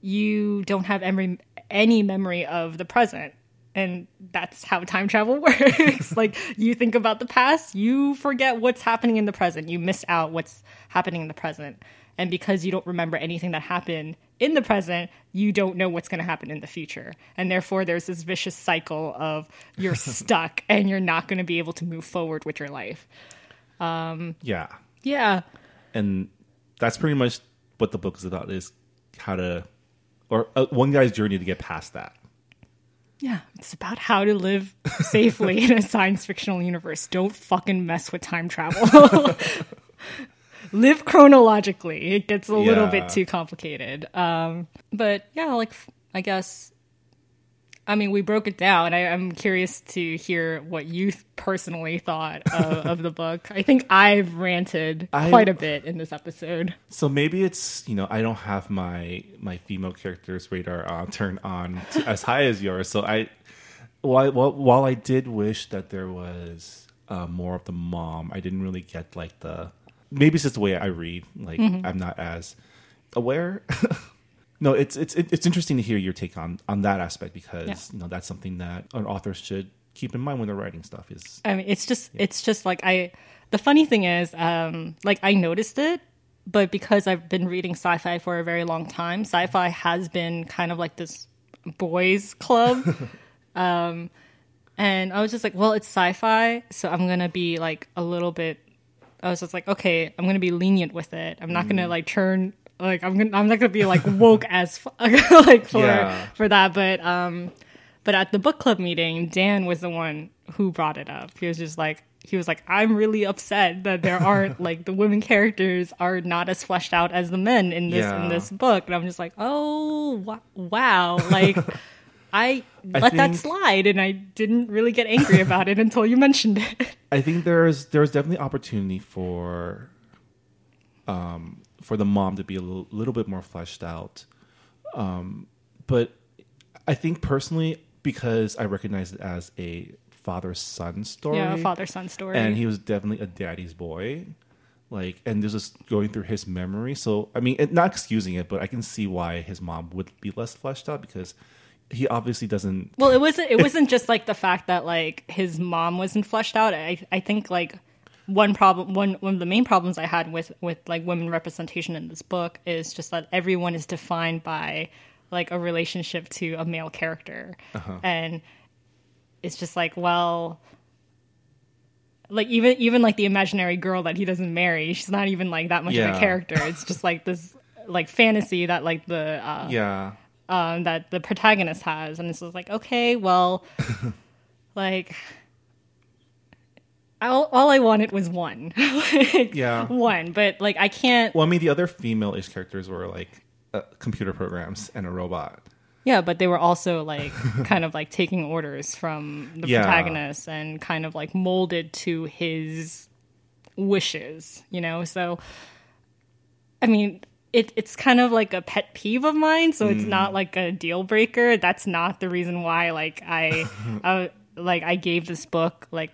you don't have every any memory of the present. And that's how time travel [laughs] works. like you think about the past, you forget what's happening in the present. You miss out what's happening in the present. And because you don't remember anything that happened in the present, you don't know what's going to happen in the future. And therefore, there's this vicious cycle of you're [laughs] stuck and you're not going to be able to move forward with your life. Um, yeah. Yeah. And that's pretty much what the book is about is how to or uh, one guy's journey to get past that. Yeah. It's about how to live safely in a science fictional universe. Don't fucking mess with time travel. [laughs] live chronologically. It gets a little bit too complicated. Um, but yeah, like, I guess. I mean, we broke it down. I, I'm curious to hear what you personally thought of, [laughs] of the book. I think I've ranted I- quite a bit in this episode. So maybe it's you know I don't have my my female characters radar uh, turned on to, [laughs] as high as yours. So I while while, while I did wish that there was uh, more of the mom, I didn't really get like the maybe it's just the way I read. Like I'm not as aware. [laughs] no, it's it's it's interesting to hear your take on on that aspect because Yeah. you know that's something that an author should keep in mind when they're writing stuff. Is I mean, it's just it's just like I. The funny thing is, um, like I noticed it, but because I've been reading sci-fi for a very long time, sci-fi has been kind of like this boys' club. [laughs] um, and I was just like, well, it's sci-fi, so I'm gonna be like a little bit. I was just like, okay, I'm gonna be lenient with it. I'm not gonna like turn like I'm gonna I'm not gonna be like woke [laughs] as [laughs] like for Yeah. for that, but um. But at the book club meeting, Dan was the one who brought it up. He was just like, he was like, I'm really upset that there aren't [laughs] like the women characters are not as fleshed out as the men in this Yeah. in this book. And I'm just like, oh wow, like I I let that slide, and I didn't really get angry about it until you mentioned it. I think there's there's definitely opportunity for um for the mom to be a little, little bit more fleshed out. Um but I think personally because I recognize it as a father son story. yeah, a father son story. And he was definitely a daddy's boy. Like and this is going through his memory. So I mean it, not excusing it, but I can see why his mom would be less fleshed out because he obviously doesn't Well, it wasn't. It wasn't just like the fact that like his mom wasn't fleshed out. I I think like one problem, one one of the main problems I had with with like women representation in this book is just that everyone is defined by like a relationship to a male character, and it's just like well. Like even even like the imaginary girl that he doesn't marry, she's not even like that much of a character. It's just like this like fantasy that like the uh, Yeah. um, that the protagonist has, and it's just like, okay, well, [laughs] like, all, all I wanted was one, [laughs] Like, Yeah. one, but like I can't. Well, I mean, the other female-ish characters were like uh, computer programs and a robot. Yeah, but they were also like [laughs] kind of like taking orders from the Yeah. protagonist and kind of like molded to his wishes, you know. So, I mean. It, it's kind of like a pet peeve of mine, so it's Mm. not like a deal breaker. That's not the reason why, like I, I [laughs] like I gave this book like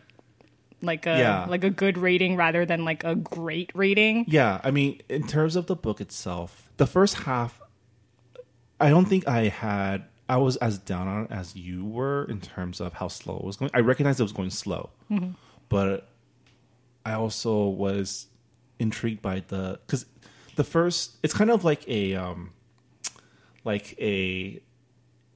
like a Yeah. like a good rating rather than like a great rating. Yeah, I mean, in terms of the book itself, the first half, I don't think I had. I was as down on it as you were in terms of how slow it was going. I recognized it was going slow, but I also was intrigued by the because the first. It's kind of like a um, like a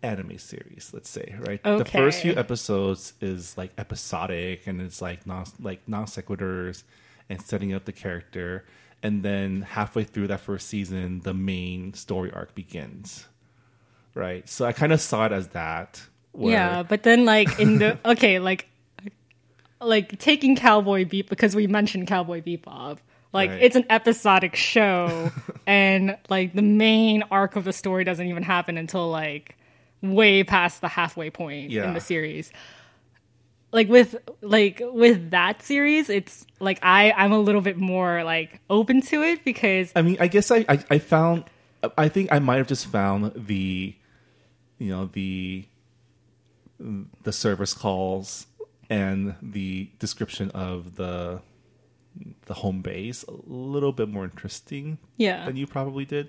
anime series, let's say, right? The first few episodes is like episodic and it's like non like non sequiturs and setting up the character. And then halfway through that first season, the main story arc begins. Right. So I kind of saw it as that. where- Yeah, but then like in the [laughs] okay, like like taking Cowboy Beep because we mentioned Cowboy Bebop. Like Right. it's an episodic show [laughs] and like the main arc of the story doesn't even happen until like way past the halfway point in the series. Like with like with that series, it's like I I'm a little bit more like open to it because I mean, I guess I, I, I found, I think I might have just found the, you know, the, the service calls and the description of the, the home base a little bit more interesting yeah. than you probably did.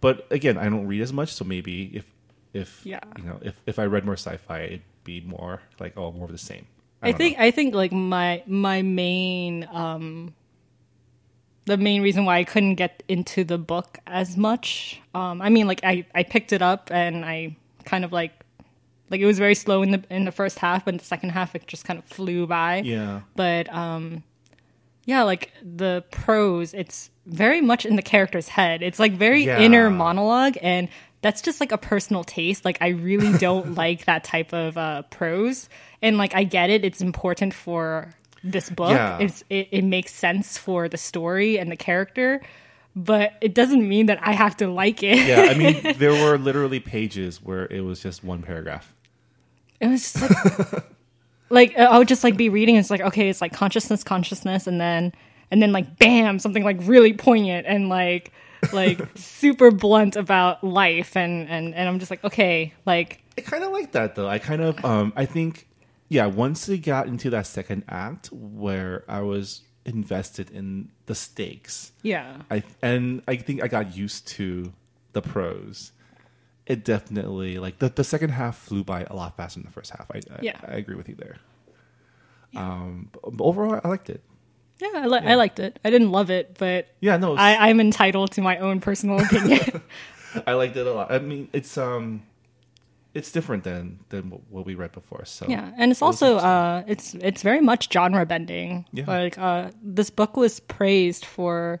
But again, I don't read as much, so maybe if, if Yeah. you know, if if I read more sci-fi, it'd be more like oh, more of the same. I, don't think know. I think like my my main um the main reason why I couldn't get into the book as much. Um I mean like I I picked it up and I kind of like like it was very slow in the in the first half but in the second half it just kind of flew by. yeah, But um yeah, like the prose it's very much in the character's head. It's like very Yeah. inner monologue and that's just like a personal taste. Like I really [laughs] don't like that type of uh prose. And like I get it, it's important for this book. Yeah. It's it, it makes sense for the story and the character, but it doesn't mean that I have to like it. yeah. I mean, [laughs] there were literally pages where it was just one paragraph. It was just like, [laughs] like I would just like be reading. It's like okay, it's like consciousness, consciousness, and then and then like bam, something like really poignant and like like super blunt about life, and and and I'm just like okay, like I kind of like that though. I kind of, um, I think, yeah. Once it got into that second act where I was invested in the stakes, yeah, I and I think I got used to the prose. It definitely like the the second half flew by a lot faster than the first half. I I, Yeah. I agree with you there. Um, but but overall, I liked it. Yeah. I, li- I liked it. I didn't love it, but Yeah, no, I, I'm entitled to my own personal opinion. [laughs] I liked it a lot. I mean, it's um, it's different than than what- what we read before. So Yeah, and it's also uh, it's it's very much genre bending. Yeah. Like uh, this book was praised for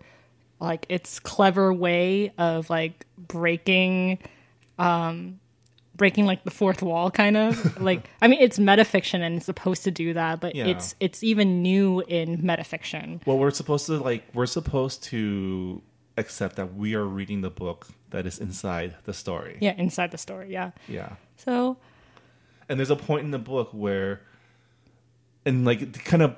like its clever way of like breaking, um, breaking like the fourth wall, kind of. [laughs] like I mean, it's metafiction and it's supposed to do that, but Yeah. it's it's even new in metafiction. Well, we're supposed to like we're supposed to accept that we are reading the book that is inside the story. Yeah, inside the story. Yeah. Yeah. So And there's a point in the book where and like it kind of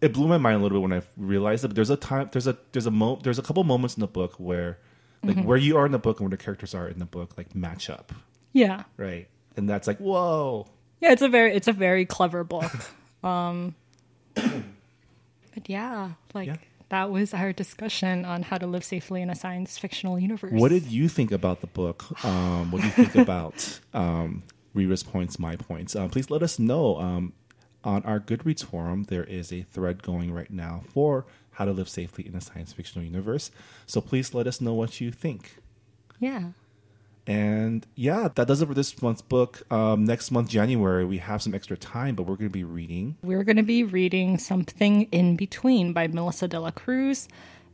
it blew my mind a little bit when I realized it, but there's a time there's a there's a mo there's a couple moments in the book where like Mm-hmm. where you are in the book and where the characters are in the book like match up, yeah, right? And that's like, whoa. yeah, it's a very it's a very clever book. [laughs] um, but yeah, like Yeah. that was our discussion on how to live safely in a science fictional universe. What did you think about the book? Um, what do you think about [laughs] um, Reera's points, my points? Um, please let us know. Um, on our Goodreads forum, there is a thread going right now for how to live safely in a science fictional universe. So please let us know what you think. Yeah. And yeah, that does it for this month's book. Um, next month, January, we have some extra time, but we're going to be reading. We're going to be reading Something in Between by Melissa de la Cruz.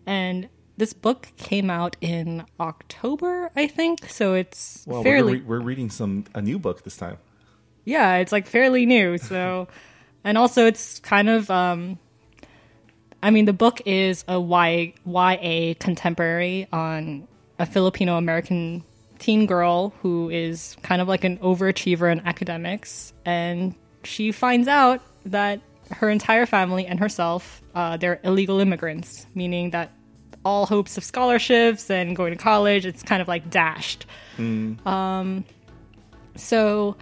And this book came out in October, I think. So it's Well, fairly. we're, we're reading some a new book this time. yeah, it's like fairly new. [laughs] So, and also it's kind of, um, I mean, the book is a y, YA contemporary on a Filipino American teen girl who is kind of like an overachiever in academics. And she finds out that her entire family and herself, uh, they're illegal immigrants, meaning that all hopes of scholarships and going to college, it's kind of like dashed. Um, so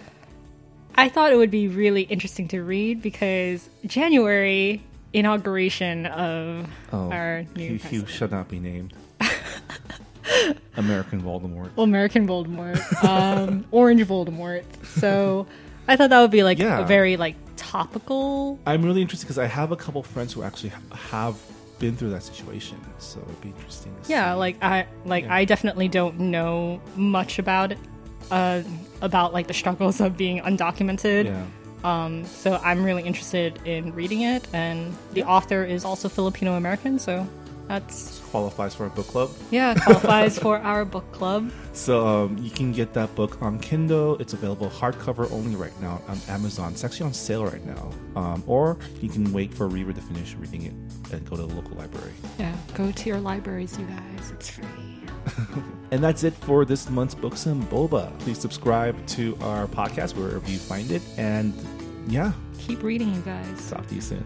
I thought it would be really interesting to read because January inauguration of Oh, our new he, he should not be named. [laughs] [laughs] American Voldemort. American Voldemort, um, [laughs] Orange Voldemort. So I thought that would be like Yeah. a very like topical. I'm really interested because I have a couple friends who actually ha- have been through that situation, so it'd be interesting. To Yeah, see. like I like Yeah. I definitely don't know much about it uh, about like the struggles of being undocumented. Yeah. Um, so I'm really interested in reading it, and the author is also Filipino American, so that's Qualifies for a book club. yeah qualifies for our book club. [laughs] So um, you can get that book on Kindle. It's available hardcover only right now on Amazon. It's actually on sale right now. Um, or you can wait for Reera to finish reading it and go to the local library. Yeah, go to your libraries, you guys. It's free. [laughs] And that's it for this month's Books and Boba. Please subscribe to our podcast wherever you find it. And yeah, Keep reading, you guys. talk to you soon.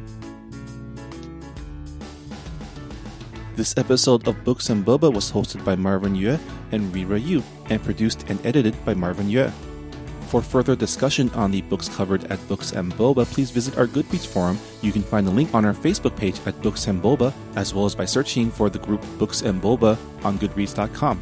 This episode of Books and Boba was hosted by Marvin Yueh and Reera Yoo and produced and edited by Marvin Yueh. For further discussion on the books covered at Books and Boba, please visit our Goodreads forum. You can find the link on our Facebook page at Books and Boba, as well as by searching for the group Books and Boba on Goodreads.com.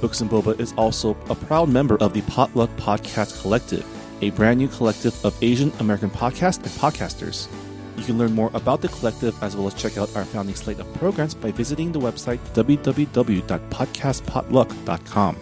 Books and Boba is also a proud member of the Potluck Podcast Collective, a brand new collective of Asian American podcasts and podcasters. You can learn more about the collective as well as check out our founding slate of programs by visiting the website www.podcastpotluck.com.